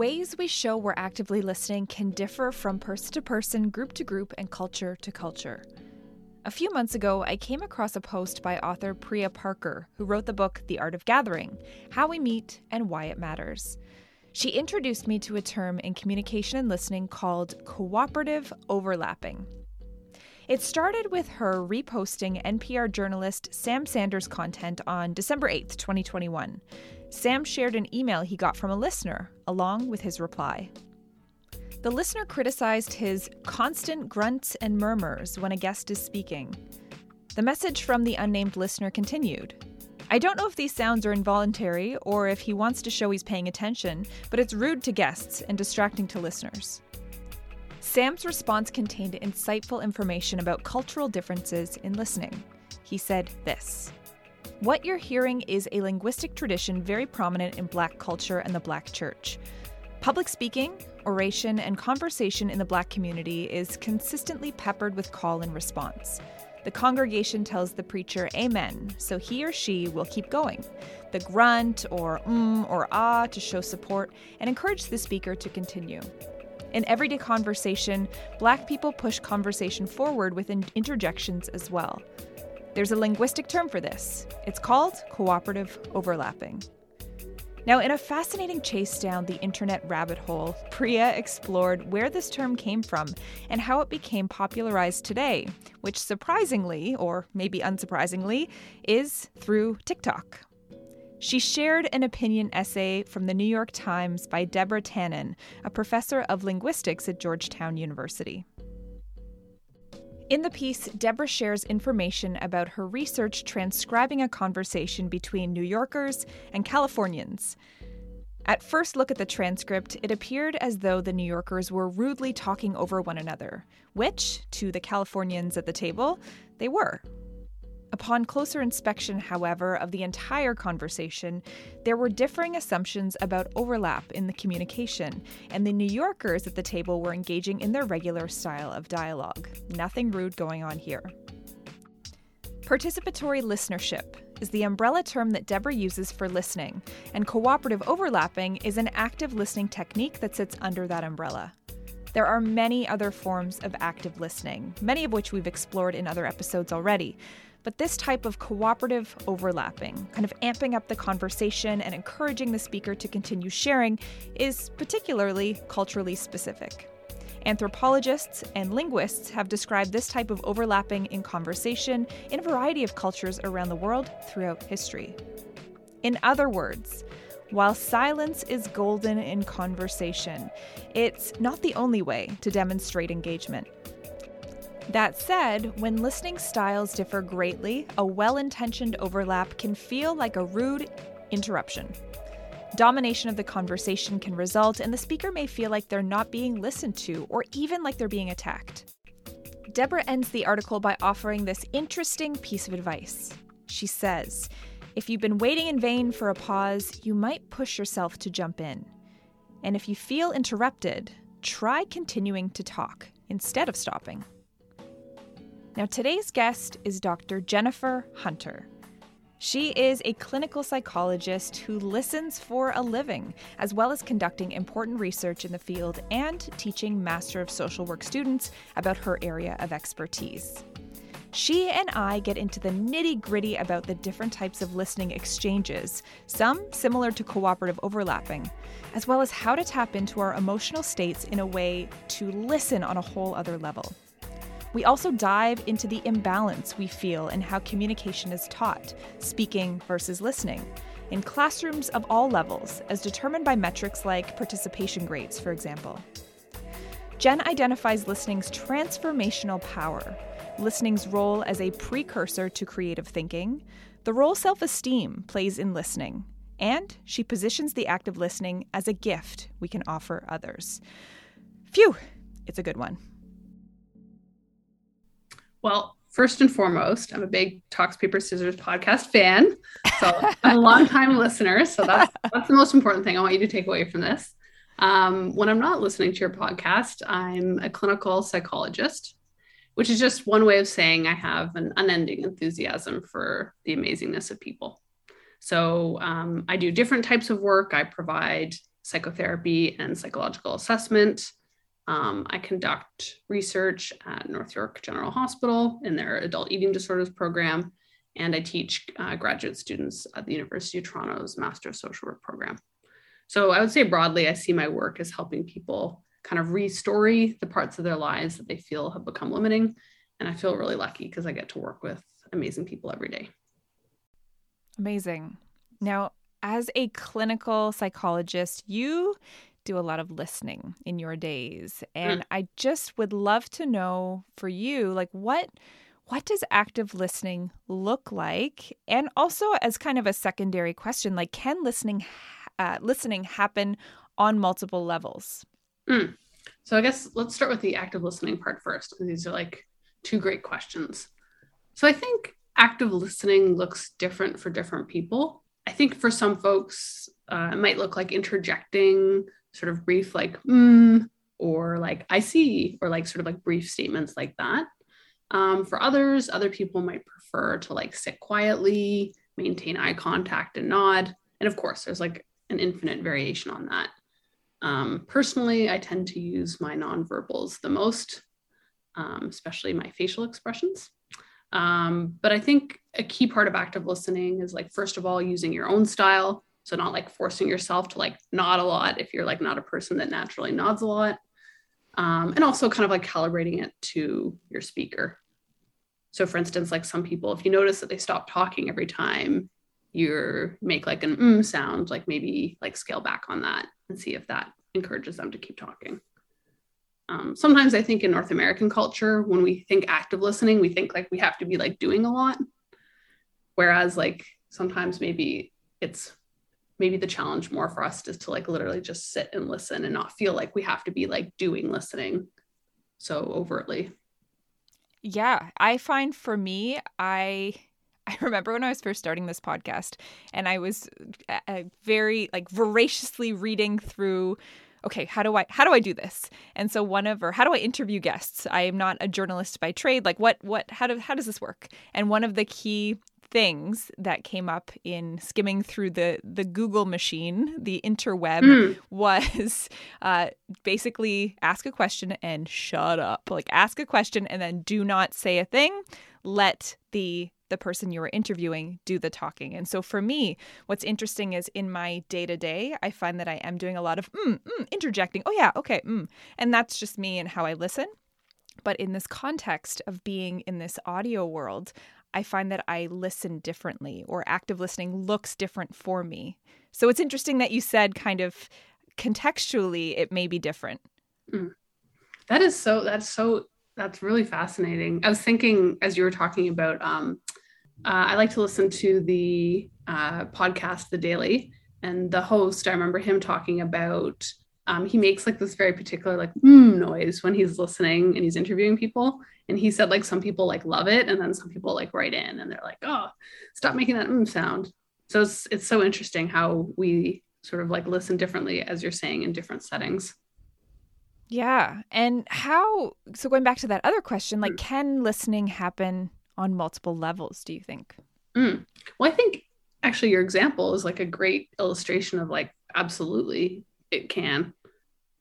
Ways we show we're actively listening can differ from person to person, group to group, and culture to culture. A few months ago, I came across a post by author Priya Parker, who wrote the book The Art of Gathering How We Meet and Why It Matters. She introduced me to a term in communication and listening called cooperative overlapping. It started with her reposting NPR journalist Sam Sanders' content on December 8th, 2021. Sam shared an email he got from a listener, along with his reply. The listener criticized his constant grunts and murmurs when a guest is speaking. The message from the unnamed listener continued I don't know if these sounds are involuntary or if he wants to show he's paying attention, but it's rude to guests and distracting to listeners. Sam's response contained insightful information about cultural differences in listening. He said this what you're hearing is a linguistic tradition very prominent in Black culture and the Black church. Public speaking, oration, and conversation in the Black community is consistently peppered with call and response. The congregation tells the preacher amen, so he or she will keep going. The grunt or mm or ah to show support and encourage the speaker to continue. In everyday conversation, Black people push conversation forward with interjections as well. There's a linguistic term for this. It's called cooperative overlapping. Now, in a fascinating chase down the internet rabbit hole, Priya explored where this term came from and how it became popularized today, which surprisingly, or maybe unsurprisingly, is through TikTok. She shared an opinion essay from the New York Times by Deborah Tannen, a professor of linguistics at Georgetown University. In the piece, Deborah shares information about her research transcribing a conversation between New Yorkers and Californians. At first look at the transcript, it appeared as though the New Yorkers were rudely talking over one another, which, to the Californians at the table, they were. Upon closer inspection, however, of the entire conversation, there were differing assumptions about overlap in the communication, and the New Yorkers at the table were engaging in their regular style of dialogue. Nothing rude going on here. Participatory listenership is the umbrella term that Deborah uses for listening, and cooperative overlapping is an active listening technique that sits under that umbrella. There are many other forms of active listening, many of which we've explored in other episodes already. But this type of cooperative overlapping, kind of amping up the conversation and encouraging the speaker to continue sharing, is particularly culturally specific. Anthropologists and linguists have described this type of overlapping in conversation in a variety of cultures around the world throughout history. In other words, while silence is golden in conversation, it's not the only way to demonstrate engagement. That said, when listening styles differ greatly, a well intentioned overlap can feel like a rude interruption. Domination of the conversation can result, and the speaker may feel like they're not being listened to or even like they're being attacked. Deborah ends the article by offering this interesting piece of advice. She says, If you've been waiting in vain for a pause, you might push yourself to jump in. And if you feel interrupted, try continuing to talk instead of stopping. Now, today's guest is Dr. Jennifer Hunter. She is a clinical psychologist who listens for a living, as well as conducting important research in the field and teaching Master of Social Work students about her area of expertise. She and I get into the nitty gritty about the different types of listening exchanges, some similar to cooperative overlapping, as well as how to tap into our emotional states in a way to listen on a whole other level. We also dive into the imbalance we feel in how communication is taught, speaking versus listening, in classrooms of all levels, as determined by metrics like participation grades, for example. Jen identifies listening's transformational power, listening's role as a precursor to creative thinking, the role self esteem plays in listening, and she positions the act of listening as a gift we can offer others. Phew, it's a good one. Well, first and foremost, I'm a big Talks Paper Scissors podcast fan. So I'm a long time listener. So that's that's the most important thing I want you to take away from this. Um, when I'm not listening to your podcast, I'm a clinical psychologist, which is just one way of saying I have an unending enthusiasm for the amazingness of people. So um, I do different types of work. I provide psychotherapy and psychological assessment. Um, I conduct research at North York General Hospital in their adult eating disorders program, and I teach uh, graduate students at the University of Toronto's Master of Social Work program. So I would say broadly, I see my work as helping people kind of restory the parts of their lives that they feel have become limiting. And I feel really lucky because I get to work with amazing people every day. Amazing. Now, as a clinical psychologist, you do a lot of listening in your days. And mm. I just would love to know for you, like what what does active listening look like? And also as kind of a secondary question, like can listening uh, listening happen on multiple levels? Mm. So I guess let's start with the active listening part first. These are like two great questions. So I think active listening looks different for different people. I think for some folks, uh, it might look like interjecting sort of brief like mm or like I see or like sort of like brief statements like that. Um, for others, other people might prefer to like sit quietly, maintain eye contact and nod. And of course, there's like an infinite variation on that. Um, personally, I tend to use my nonverbals the most, um, especially my facial expressions. Um, but I think a key part of active listening is like, first of all, using your own style. So not like forcing yourself to like nod a lot if you're like not a person that naturally nods a lot. Um, and also kind of like calibrating it to your speaker. So for instance, like some people, if you notice that they stop talking every time you make like an mm sound, like maybe like scale back on that and see if that encourages them to keep talking. Um, sometimes I think in North American culture, when we think active listening, we think like we have to be like doing a lot. Whereas like sometimes maybe it's maybe the challenge more for us is to like literally just sit and listen and not feel like we have to be like doing listening so overtly. Yeah i find for me i I remember when I was first starting this podcast and I was uh, uh very like voraciously reading through okay how do i how do i do this? And so one of or how do i interview guests? I am not a journalist by trade. Like what what how do how does this work? And one of the key things that came up in skimming through the the Google machine, the interweb, mm. was uh, basically ask a question and shut up. Like ask a question and then do not say a thing. Let the the person you are interviewing do the talking. And so for me, what's interesting is in my day to day, I find that I am doing a lot of mm, mm, interjecting. Oh yeah, okay, mm. and that's just me and how I listen. But in this context of being in this audio world, I find that I listen differently or active listening looks different for me. So it's interesting that you said kind of contextually it may be different. Mm. That is so that's so that's really fascinating. I was thinking as you were talking about um uh, I like to listen to the uh, podcast The Daily and the host I remember him talking about um, he makes like this very particular like mm noise when he's listening and he's interviewing people. And he said like some people like love it and then some people like write in and they're like oh stop making that mm sound. So it's it's so interesting how we sort of like listen differently as you're saying in different settings. Yeah. And how so going back to that other question like mm. can listening happen on multiple levels do you think? Mm. well i think actually your example is like a great illustration of like absolutely it can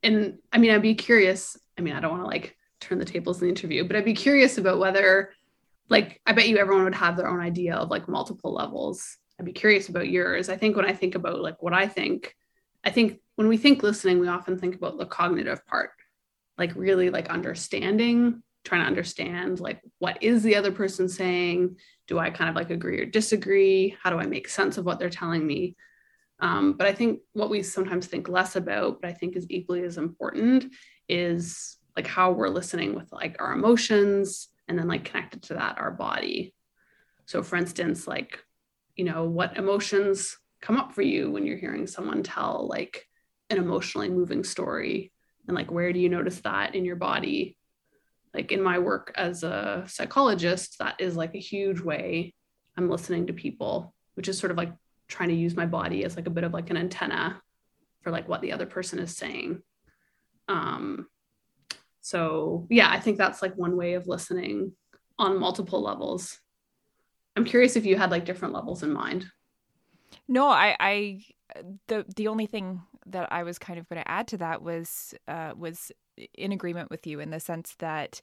and i mean i'd be curious i mean i don't want to like turn the tables in the interview, but I'd be curious about whether, like, I bet you everyone would have their own idea of like multiple levels. I'd be curious about yours. I think when I think about like what I think, I think when we think listening, we often think about the cognitive part, like really like understanding, trying to understand like what is the other person saying? Do I kind of like agree or disagree? How do I make sense of what they're telling me? Um, but I think what we sometimes think less about, but I think is equally as important, is like how we're listening with like our emotions and then like connected to that our body. So for instance like you know, what emotions come up for you when you're hearing someone tell like an emotionally moving story? And like where do you notice that in your body? Like in my work as a psychologist that is like a huge way i'm listening to people which is sort of like trying to use my body as like a bit of like an antenna for like what the other person is saying. Um so yeah i think that's like one way of listening on multiple levels. I'm curious if you had like different levels in mind. No i i the the only thing that i was kind of going to add to that was uh was in agreement with you in the sense that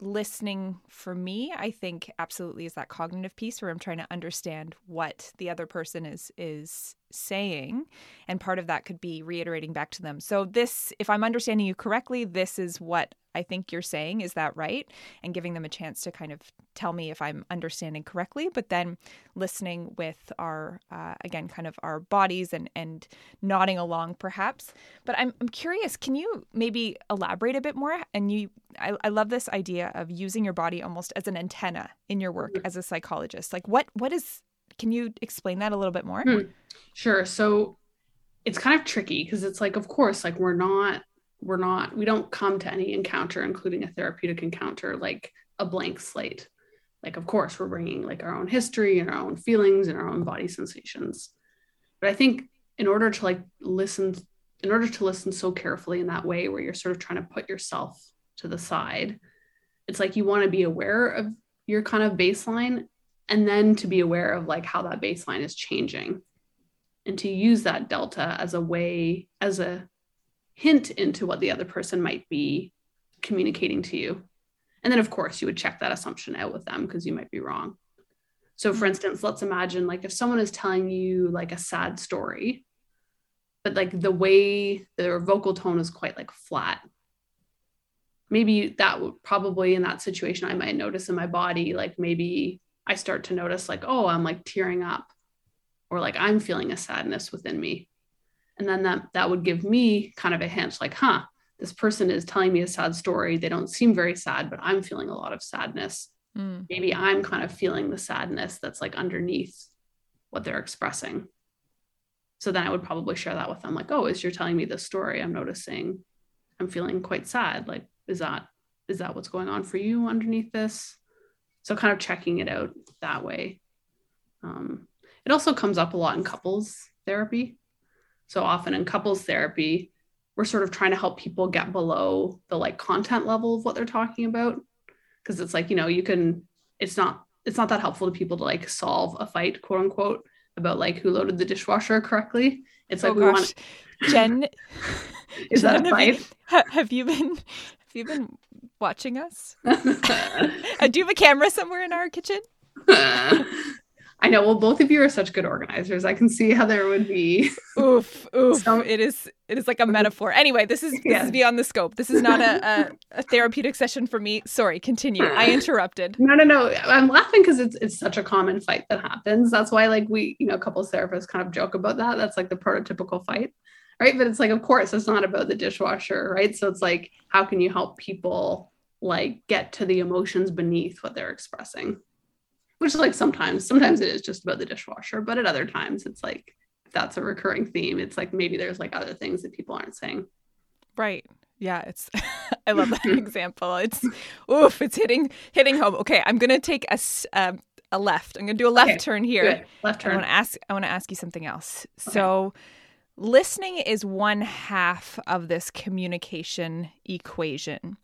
listening for me i think absolutely is that cognitive piece where i'm trying to understand what the other person is is saying and part of that could be reiterating back to them so this if i'm understanding you correctly this is what I think you're saying. Is that right? And giving them a chance to kind of tell me if I'm understanding correctly, but then listening with our, uh, again, kind of our bodies and, and nodding along perhaps. But I'm, I'm curious, can you maybe elaborate a bit more? And you, I, I love this idea of using your body almost as an antenna in your work as a psychologist. Like what, what is, can you explain that a little bit more? Hmm. Sure. So it's kind of tricky because it's like, of course, like we're not we're not we don't come to any encounter including a therapeutic encounter like a blank slate like of course we're bringing like our own history and our own feelings and our own body sensations but i think in order to like listen in order to listen so carefully in that way where you're sort of trying to put yourself to the side it's like you want to be aware of your kind of baseline and then to be aware of like how that baseline is changing and to use that delta as a way as a hint into what the other person might be communicating to you. And then, of course, you would check that assumption out with them because you might be wrong. So, for instance, let's imagine like if someone is telling you like a sad story, but like the way their vocal tone is quite like flat. Maybe that would probably in that situation, I might notice in my body, like maybe I start to notice, like, oh, I'm like tearing up, or like I'm feeling a sadness within me. And then that that would give me kind of a hint like huh this person is telling me a sad story. They don't seem very sad but i'm feeling a lot of sadness. Mm. maybe i'm kind of feeling the sadness that's like underneath what they're expressing. So then i would probably share that with them like oh as you're telling me this story i'm noticing i'm feeling quite sad. Like is that is that what's going on for you underneath this so kind of checking it out that way um, it also comes up a lot in couples therapy so often in couples therapy, we're sort of trying to help people get below the like content level of what they're talking about. Cause it's like, you know, you can, it's not, it's not that helpful to people to like solve a fight, quote unquote, about like who loaded the dishwasher correctly. It's like, oh, we want Jen, is that a fight? Have you, been, you been watching us? Uh, do you have a camera somewhere in our kitchen? I know. Well, both of you are such good organizers. I can see how there would be. oof, oof. It is. It is like a metaphor. Anyway, this is this yeah. is beyond the scope. This is not a, a, a, therapeutic session for me. Sorry. Continue. I interrupted. No, no, no. I'm laughing because it's it's such a common fight that happens. That's why, like, we, you know, couples therapists kind of joke about that. That's like the prototypical fight, right? But it's like, of course, it's not about the dishwasher, right? So it's like, how can you help people like get to the emotions beneath what they're expressing? which is like sometimes sometimes it is just about the dishwasher but at other times it's like if that's a recurring theme. It's like maybe there's like other things that people aren't saying. Right. Yeah it's i love that example. It's oof it's hitting hitting home. Okay i'm gonna take a uh, a left. I'm gonna do a left okay, turn here. left turn i want to ask i want to ask you something else. Okay. so listening is one half of this communication equation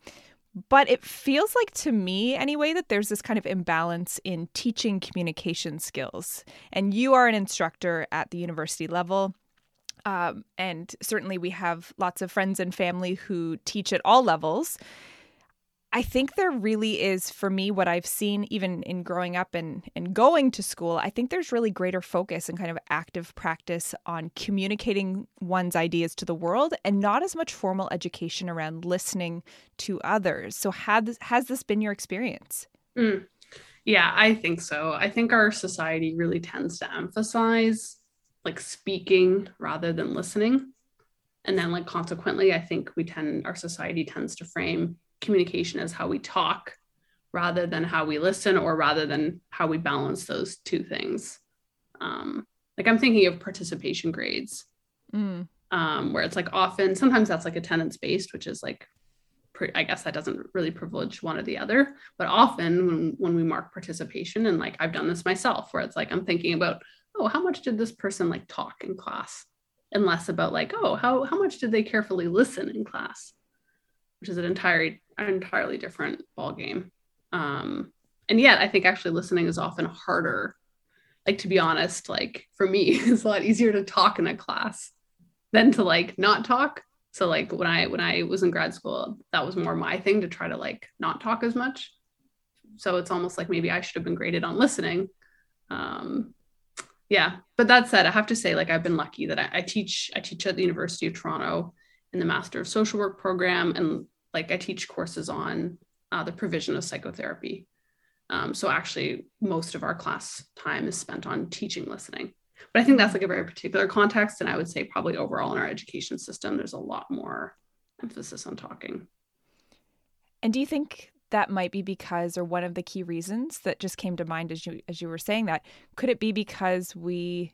but it feels like to me, anyway, that there's this kind of imbalance in teaching communication skills. And you are an instructor at the university level. Um, and certainly we have lots of friends and family who teach at all levels. I think there really is, for me, what I've seen even in growing up and, and going to school, I think there's really greater focus and kind of active practice on communicating one's ideas to the world and not as much formal education around listening to others. So, has, has this been your experience? Mm. Yeah, I think so. I think our society really tends to emphasize like speaking rather than listening. And then, like, consequently, I think we tend, our society tends to frame communication is how we talk rather than how we listen or rather than how we balance those two things. Um, like I'm thinking of participation grades, mm. um, where it's like often sometimes that's like attendance based, which is like I guess that doesn't really privilege one or the other, but often when when we mark participation and like I've done this myself, where it's like I'm thinking about oh how much did this person like talk in class, and less about like oh how how much did they carefully listen in class, which is an entirely an entirely different ball game. Um, and yet I think actually listening is often harder. Like to be honest, like for me, it's a lot easier to talk in a class than to like not talk so like when i when i was in grad school that was more my thing to try to like not talk as much so it's almost like maybe i should have been graded on listening um yeah but that said i have to say like i've been lucky that I, I teach i teach at the university of toronto in the master of social work program and like i teach courses on uh, the provision of psychotherapy um, so actually most of our class time is spent on teaching listening but I think that's like a very particular context. And I would say probably overall in our education system, there's a lot more emphasis on talking. And do you think that might be because or one of the key reasons that just came to mind as you as you were saying that could it be because we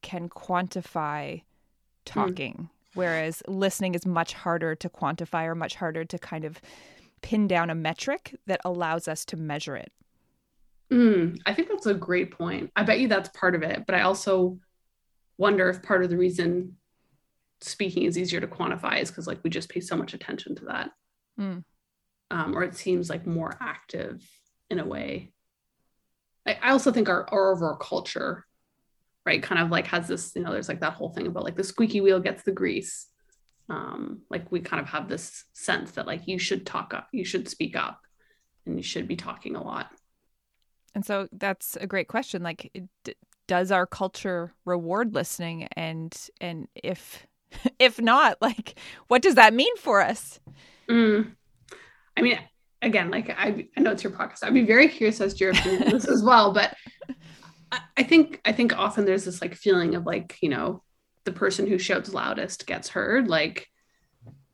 can quantify talking mm. Whereas listening is much harder to quantify or much harder to kind of pin down a metric that allows us to measure it Mm, I think that's a great point. I bet you that's part of it. But I also wonder if part of the reason speaking is easier to quantify is because like we just pay so much attention to that. Mm. Um, or it seems like more active in a way. I, I also think our, our overall culture, right, kind of like has this, you know, there's like that whole thing about like the squeaky wheel gets the grease. Um, like we kind of have this sense that like you should talk up, you should speak up, and you should be talking a lot. And so that's a great question. Like, d- does our culture reward listening? And and if if not, like, what does that mean for us? Mm. I mean, again, like I, I know it's your podcast. I'd be very curious as to your opinion this as well. But I, think I think often there's this like feeling of like you know the person who shouts loudest gets heard. Like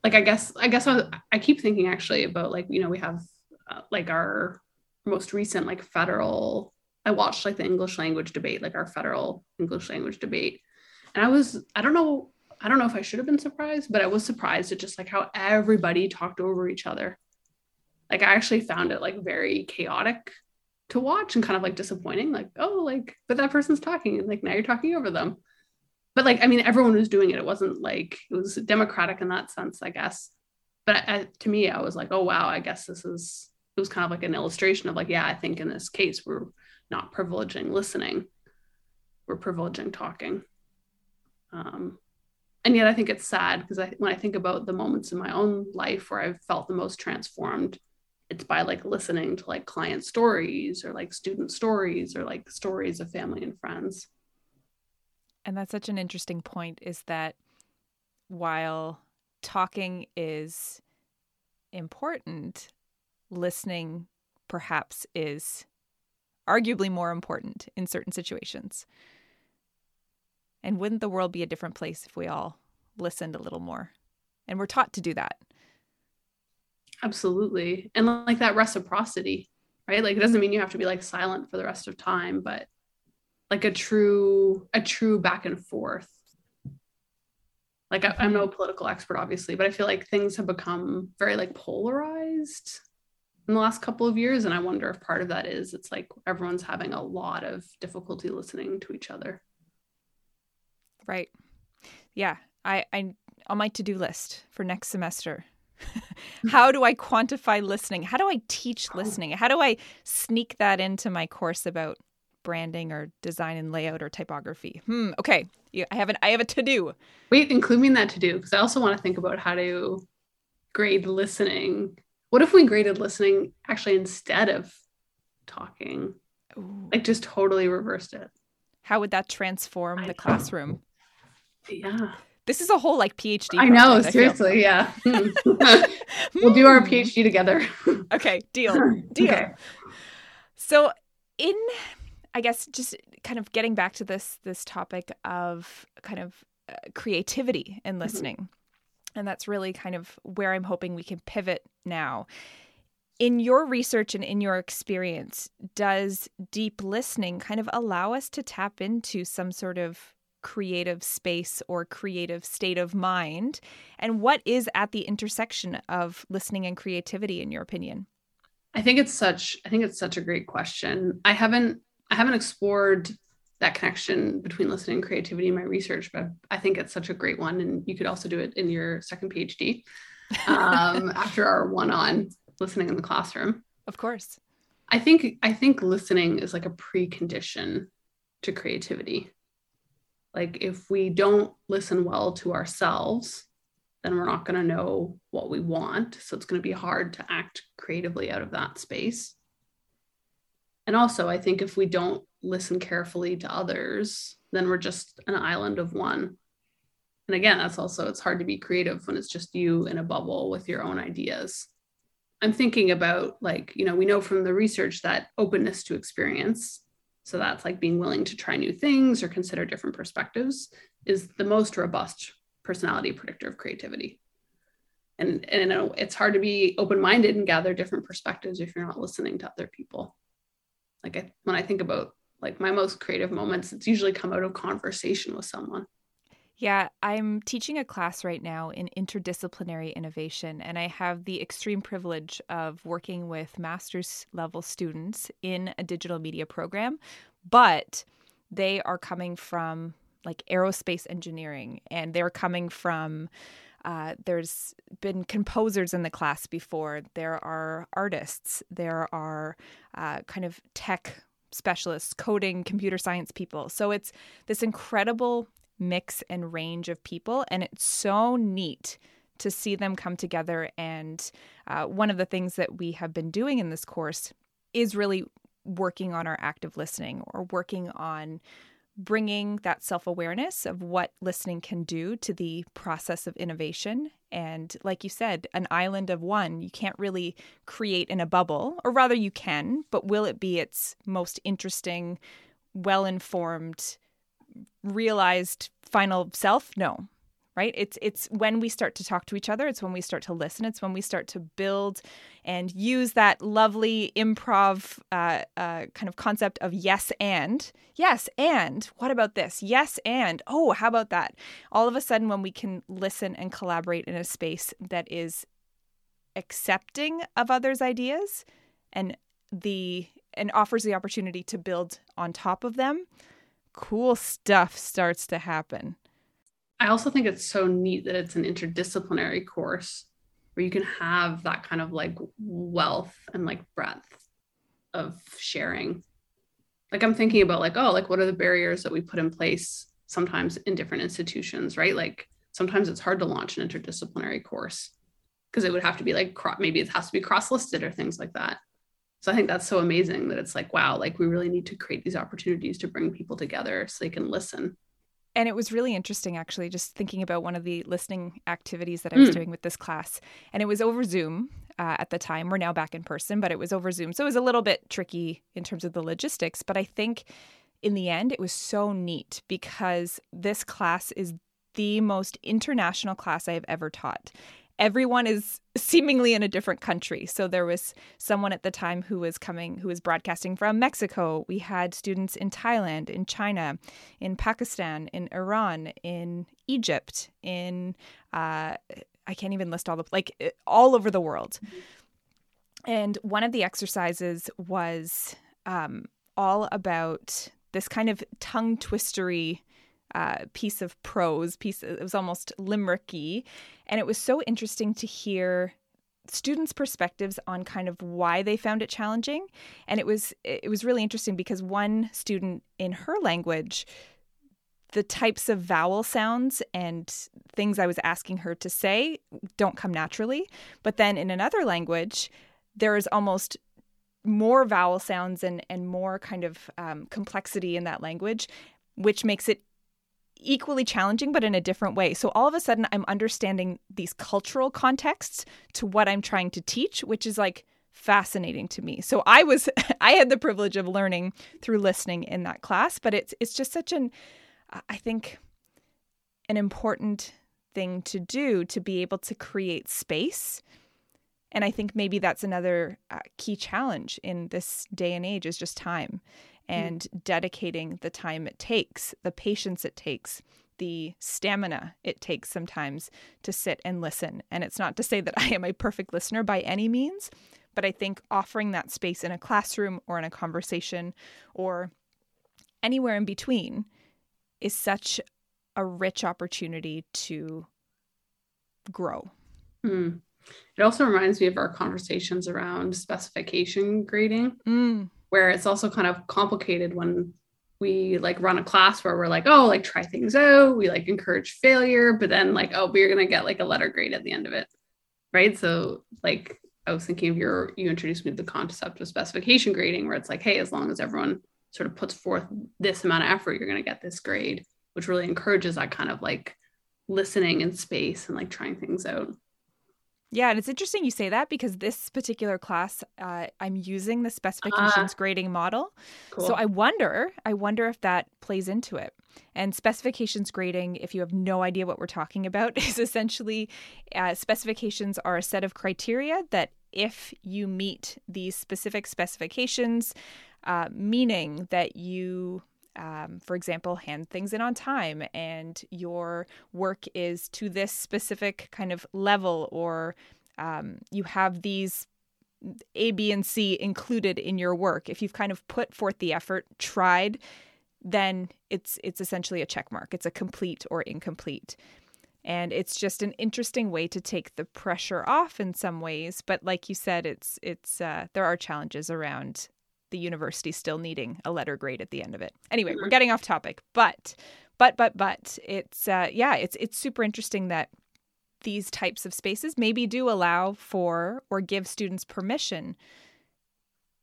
like I guess I guess I, I keep thinking actually about like you know we have uh, like our most recent like federal I watched like the English language debate, like our federal English language debate. And I was, I don't know, I don't know if I should have been surprised, but I was surprised at just like how everybody talked over each other. Like I actually found it like very chaotic to watch and kind of like disappointing. Like, oh, like, but that person's talking and like now you're talking over them. But like, I mean, everyone was doing it. It wasn't like it was democratic in that sense, I guess. But I, to me, I was like, oh wow, I guess this is it was kind of like an illustration of like, yeah, I think in this case, we're not privileging listening, we're privileging talking. Um, and yet I think it's sad because I, when I think about the moments in my own life where I've felt the most transformed, it's by like listening to like client stories or like student stories or like stories of family and friends. And that's such an interesting point is that while talking is important, listening perhaps is arguably more important in certain situations. And wouldn't the world be a different place if we all listened a little more? And we're taught to do that. Absolutely. And like that reciprocity, right? Like it doesn't mean you have to be like silent for the rest of time, but like a true a true back and forth. Like I, I'm no mm-hmm. political expert obviously, but I feel like things have become very like polarized in the last couple of years and i wonder if part of that is it's like everyone's having a lot of difficulty listening to each other right yeah i i on my to-do list for next semester how do i quantify listening how do i teach listening how do i sneak that into my course about branding or design and layout or typography hmm okay i have an i have a to-do wait include me in that to-do because i also want to think about how to grade listening what if we graded listening actually instead of talking? Ooh. Like just totally reversed it. How would that transform the classroom? Yeah. This is a whole like PhD. I know, seriously, I yeah. we'll do our PhD together. okay, deal. Deal. Okay. So in I guess just kind of getting back to this this topic of kind of uh, creativity in mm-hmm. listening. Mm-hmm. And that's really kind of where I'm hoping we can pivot now. in your research and in your experience, does deep listening kind of allow us to tap into some sort of creative space or creative state of mind? And what is at the intersection of listening and creativity, in your opinion? I think it's such I think it's such a great question. I haven't I haven't explored that connection between listening and creativity in my research, but I think it's such a great one. And you could also do it in your second PhD um, after our one on listening in the classroom. Of course. I think I think listening is like a precondition to creativity. Like if we don't listen well to ourselves, then we're not going to know what we want. So it's going to be hard to act creatively out of that space. And also, I think if we don't listen carefully to others, then we're just an island of one. And again, that's also, it's hard to be creative when it's just you in a bubble with your own ideas. I'm thinking about like, you know, we know from the research that openness to experience, so that's like being willing to try new things or consider different perspectives, is the most robust personality predictor of creativity. And, and it's hard to be open minded and gather different perspectives if you're not listening to other people. Like I, when I think about like my most creative moments, it's usually come out of conversation with someone. Yeah, I'm teaching a class right now in interdisciplinary innovation, and I have the extreme privilege of working with master's level students in a digital media program, but they are coming from like aerospace engineering and they're coming from uh, there's been composers in the class before. There are artists. There are uh, kind of tech specialists, coding, computer science people. So it's this incredible mix and range of people. And it's so neat to see them come together. And uh, one of the things that we have been doing in this course is really working on our active listening or working on bringing that self awareness of what listening can do to the process of innovation. And like you said, an island of one, you can't really create in a bubble, or rather, you can, but will it be its most interesting, well informed, realized final self? No. Right? It's it's when we start to talk to each other, it's when we start to listen, it's when we start to build and use that lovely improv uh, uh, kind of concept of yes and yes and what about this yes and oh how about that all of a sudden when we can listen and collaborate in a space that is accepting of others ideas and the and offers the opportunity to build on top of them cool stuff starts to happen. I also think it's so neat that it's an interdisciplinary course where you can have that kind of like wealth and like breadth of sharing. Like I'm thinking about like, oh, like what are the barriers that we put in place sometimes in different institutions, right? Like sometimes it's hard to launch an interdisciplinary course because it would have to be like maybe it has to be cross listed or things like that so i think that's so amazing that it's like wow like we really need to create these opportunities to bring people together so they can listen. And it was really interesting actually just thinking about one of the listening activities that i was mm. doing with this class. And it was over zoom uh, at the time. We're now back in person but it was over zoom. So it was a little bit tricky in terms of the logistics but i think in the end it was so neat because this class is the most international class I have ever taught everyone is seemingly in a different country. So there was someone at the time who was coming, who was broadcasting from Mexico. We had students in Thailand, in China, in Pakistan, in Iran, in Egypt, in, uh, I can't even list all the, like uh, all over the world. And one of the exercises was um, all about this kind of tongue twistery uh, piece of prose, piece it was almost limericky, and it was so interesting to hear students' perspectives on kind of why they found it challenging, and it was it was really interesting because one student in her language the types of vowel sounds and things I was asking her to say don't come naturally. But then in another language, there is almost more vowel sounds and, and more kind of um, complexity in that language, which makes it equally challenging, but in a different way. So all of a sudden, I'm understanding these cultural contexts to what I'm trying to teach, which is like fascinating to me. So I was, I had the privilege of learning through listening in that class, but it's it's just such an, I think, an important thing to do to be able to create space And I think maybe that's another uh, key challenge in this day and age is just time and mm. dedicating the time it takes, the patience it takes, the stamina it takes sometimes to sit and listen. And it's not to say that I am a perfect listener by any means, but I think offering that space in a classroom or in a conversation or anywhere in between is such a rich opportunity to grow. Mm. It also reminds me of our conversations around specification grading, mm. Where it's also kind of complicated when we like run a class where we're like, oh, like try things out. We like encourage failure, but then like, oh, we're gonna get like a letter grade at the end of it. Right. So like I was thinking of your you introduced me to the concept of specification grading, where it's like, hey, as long as everyone sort of puts forth this amount of effort, you're gonna get this grade, which really encourages that kind of like listening in space and like trying things out. Yeah, and it's interesting you say that because this particular class, uh, I'm using the specifications uh, grading model. Cool. So I wonder, I wonder if that plays into it. And specifications grading, if you have no idea what we're talking about, is essentially uh, specifications are a set of criteria that if you meet these specific specifications, uh, meaning that you um, for example, hand things in on time and your work is to this specific kind of level, or um, you have these A, B, and C included in your work. If you've kind of put forth the effort, tried, then it's it's essentially a check mark. It's a complete or incomplete. And it's just an interesting way to take the pressure off in some ways. But like you said, it's it's uh, there are challenges around the university still needing a letter grade at the end of it. Anyway, we're mm-hmm. getting off topic, but but but but it's uh, yeah, it's it's super interesting that these types of spaces maybe do allow for or give students permission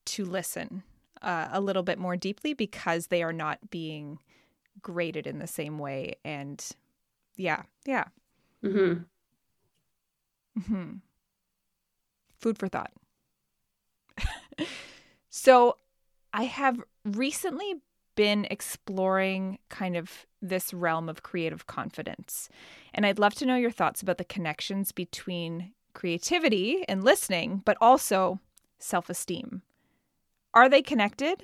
to listen uh, a little bit more deeply because they are not being graded in the same way and yeah yeah mm-hmm. Mm-hmm. food for thought So I have recently been exploring kind of this realm of creative confidence. And I'd love to know your thoughts about the connections between creativity and listening, but also self esteem. Are they connected?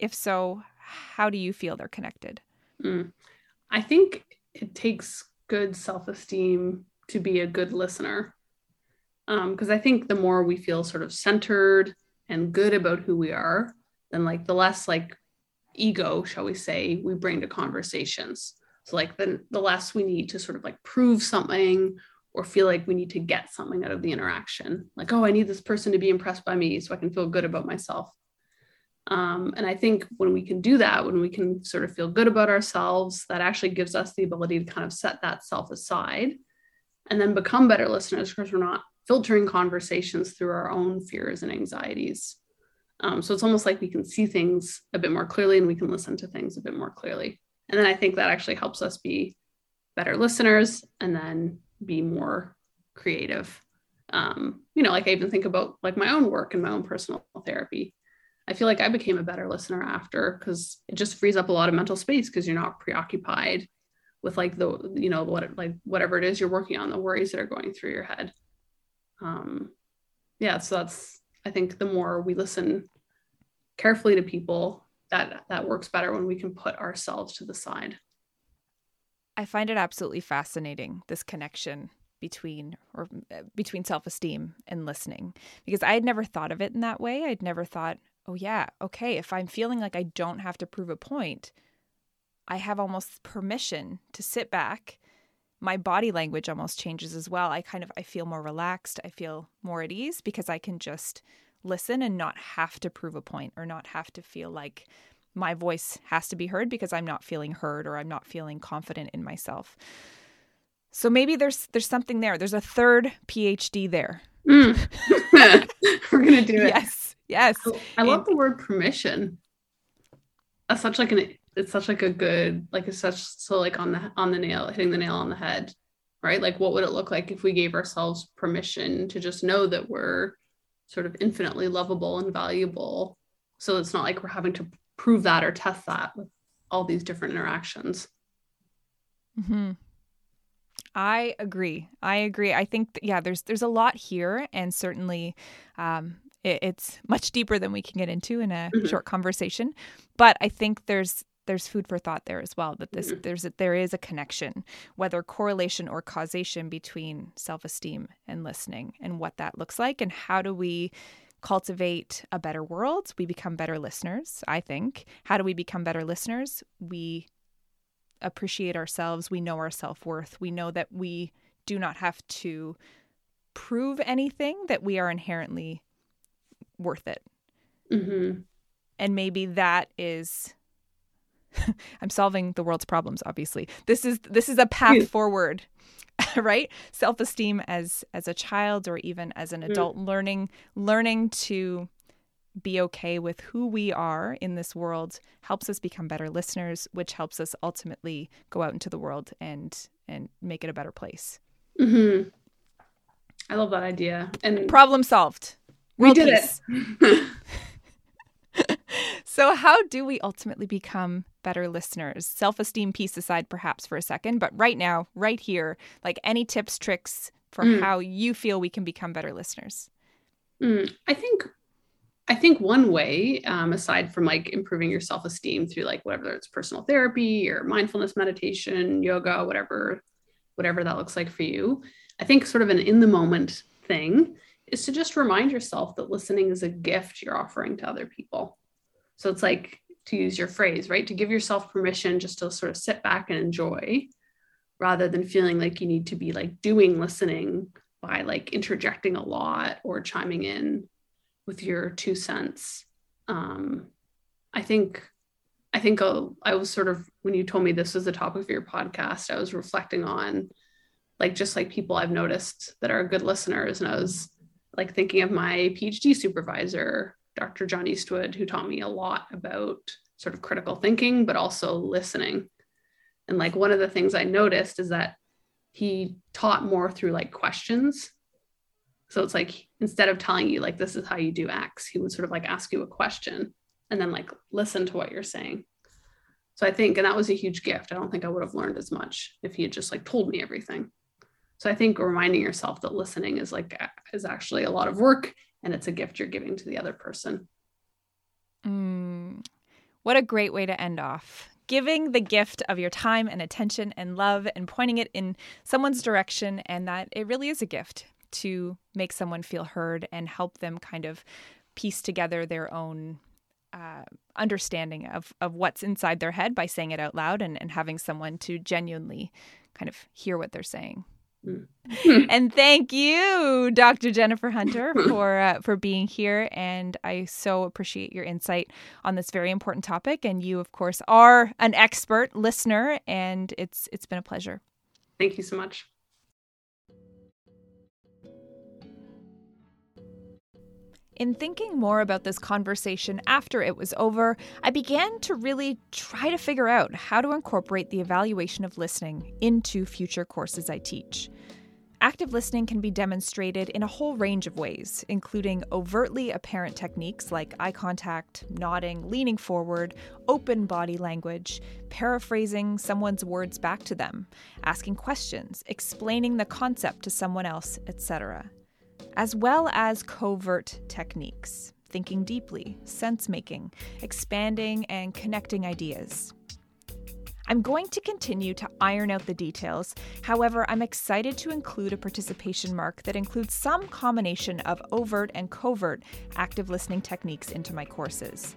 If so, how do you feel they're connected? Mm. I think it takes good self esteem to be a good listener. Because um, I think the more we feel sort of centered and good about who we are, then like the less like ego, shall we say, we bring to conversations. So like the, the less we need to sort of like prove something or feel like we need to get something out of the interaction. Like, oh, I need this person to be impressed by me so I can feel good about myself. Um, and I think when we can do that, when we can sort of feel good about ourselves, that actually gives us the ability to kind of set that self aside and then become better listeners because we're not filtering conversations through our own fears and anxieties. Um, so it's almost like we can see things a bit more clearly and we can listen to things a bit more clearly. And then I think that actually helps us be better listeners and then be more creative. Um, you know, like I even think about like my own work and my own personal therapy. I feel like I became a better listener after because it just frees up a lot of mental space because you're not preoccupied with like the you know what like whatever it is you're working on the worries that are going through your head um, yeah, so that's I think the more we listen carefully to people, that that works better when we can put ourselves to the side. I find it absolutely fascinating this connection between or between self-esteem and listening because I had never thought of it in that way. I'd never thought, "Oh yeah, okay, if I'm feeling like I don't have to prove a point, I have almost permission to sit back my body language almost changes as well. I kind of I feel more relaxed, I feel more at ease because I can just listen and not have to prove a point or not have to feel like my voice has to be heard because I'm not feeling heard or I'm not feeling confident in myself. So maybe there's there's something there. There's a third PhD there. Mm. We're gonna do it. Yes. Yes. I love and, the word permission. That's such like an it's such like a good like it's such so like on the on the nail hitting the nail on the head right like what would it look like if we gave ourselves permission to just know that we're sort of infinitely lovable and valuable so it's not like we're having to prove that or test that with all these different interactions mm-hmm. I agree. I agree. I think yeah, there's there's a lot here, and certainly um, it, it's much deeper than we can get into in a mm-hmm. short conversation. But I think there's there's food for thought there as well. That this mm-hmm. there's a, there is a connection, whether correlation or causation between self esteem and listening, and what that looks like, and how do we cultivate a better world? We become better listeners. I think. How do we become better listeners? We appreciate ourselves, we know our self worth, we know that we do not have to prove anything, that we are inherently worth it. Mm-hmm. And maybe that is. I'm solving the world's problems obviously. This is this is a path forward right self-esteem as as a child or even as an mm. adult mm. learning learning to be okay with who we are in this world helps us become better listeners, which helps us ultimately go out into the world and and make it a better place. Mm-hmm. I love that idea. And problem solved. World we did peace. it. so, how do we ultimately become better listeners? Self esteem piece aside, perhaps for a second, but right now, right here, like any tips, tricks for mm. how you feel we can become better listeners? Mm. I think I think one way, um, aside from like improving your self esteem through like whatever it's personal therapy or mindfulness meditation, yoga, whatever, whatever that looks like for you, I think sort of an in the moment thing is to just remind yourself that listening is a gift you're offering to other people. So it's like to use your phrase, right? To give yourself permission just to sort of sit back and enjoy rather than feeling like you need to be like doing listening by like interjecting a lot or chiming in with your two cents. Um, I think I think I'll, I was sort of when you told me this was the topic of your podcast, I was reflecting on like just like people I've noticed that are good listeners, and I was like thinking of my PhD supervisor, Dr. John Eastwood, who taught me a lot about sort of critical thinking, but also listening. And like one of the things I noticed is that he taught more through like questions so it's like instead of telling you like this is how you do X, he would sort of like ask you a question and then like listen to what you're saying. So I think, and that was a huge gift. I don't think I would have learned as much if he had just like told me everything. So I think reminding yourself that listening is like is actually a lot of work and it's a gift you're giving to the other person. Mm, what a great way to end off. Giving the gift of your time and attention and love and pointing it in someone's direction, and that it really is a gift to make someone feel heard and help them kind of piece together their own uh, understanding of, of what's inside their head by saying it out loud and, and having someone to genuinely kind of hear what they're saying. Mm. and thank you, Dr. Jennifer Hunter, for uh, for being here. And I so appreciate your insight on this very important topic. And you, of course, are an expert listener, and it's it's been a pleasure. Thank you so much. In thinking more about this conversation after it was over, I began to really try to figure out how to incorporate the evaluation of listening into future courses I teach. Active listening can be demonstrated in a whole range of ways, including overtly apparent techniques like eye contact, nodding, leaning forward, open body language, paraphrasing someone's words back to them, asking questions, explaining the concept to someone else, etc as well as covert techniques, thinking deeply, sense making, expanding, and connecting ideas. I'm going to continue to iron out the details. However, I'm excited to include a participation mark that includes some combination of overt and covert active listening techniques into my courses.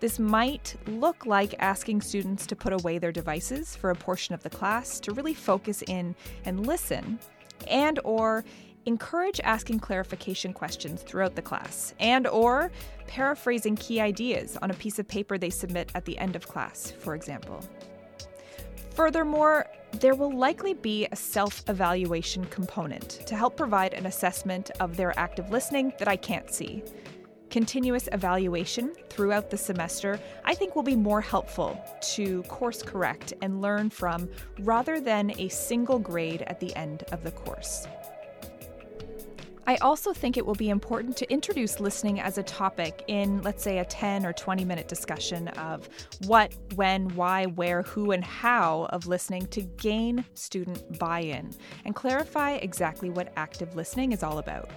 This might look like asking students to put away their devices for a portion of the class to really focus in and listen, and or encourage asking clarification questions throughout the class and or paraphrasing key ideas on a piece of paper they submit at the end of class, for example. Furthermore, there will likely be a self evaluation component to help provide an assessment of their active listening that I can't see. Continuous evaluation throughout the semester, I think, will be more helpful to course correct and learn from rather than a single grade at the end of the course. I also think it will be important to introduce listening as a topic in, let's say, a 10 or 20 minute discussion of what, when, why, where, who, and how of listening to gain student buy in and clarify exactly what active listening is all about.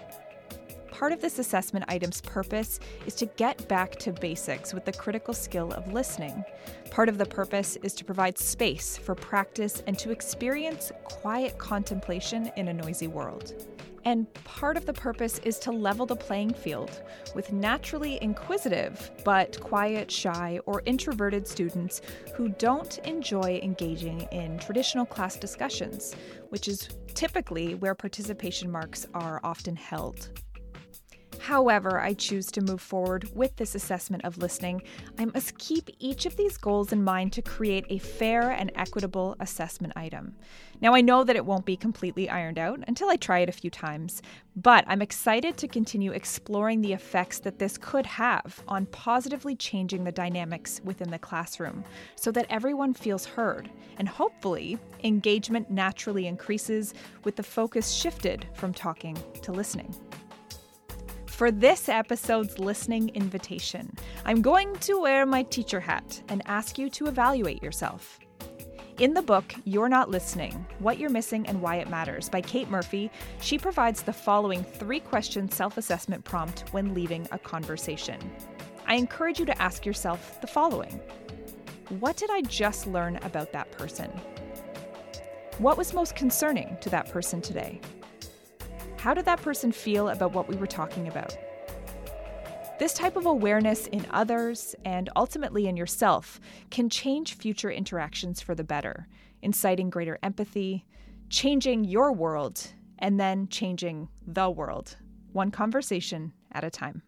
Part of this assessment item's purpose is to get back to basics with the critical skill of listening. Part of the purpose is to provide space for practice and to experience quiet contemplation in a noisy world. And part of the purpose is to level the playing field with naturally inquisitive, but quiet, shy, or introverted students who don't enjoy engaging in traditional class discussions, which is typically where participation marks are often held. However, I choose to move forward with this assessment of listening, I must keep each of these goals in mind to create a fair and equitable assessment item. Now, I know that it won't be completely ironed out until I try it a few times, but I'm excited to continue exploring the effects that this could have on positively changing the dynamics within the classroom so that everyone feels heard and hopefully engagement naturally increases with the focus shifted from talking to listening. For this episode's listening invitation, I'm going to wear my teacher hat and ask you to evaluate yourself. In the book, You're Not Listening What You're Missing and Why It Matters by Kate Murphy, she provides the following three question self assessment prompt when leaving a conversation. I encourage you to ask yourself the following What did I just learn about that person? What was most concerning to that person today? How did that person feel about what we were talking about? This type of awareness in others and ultimately in yourself can change future interactions for the better, inciting greater empathy, changing your world, and then changing the world, one conversation at a time.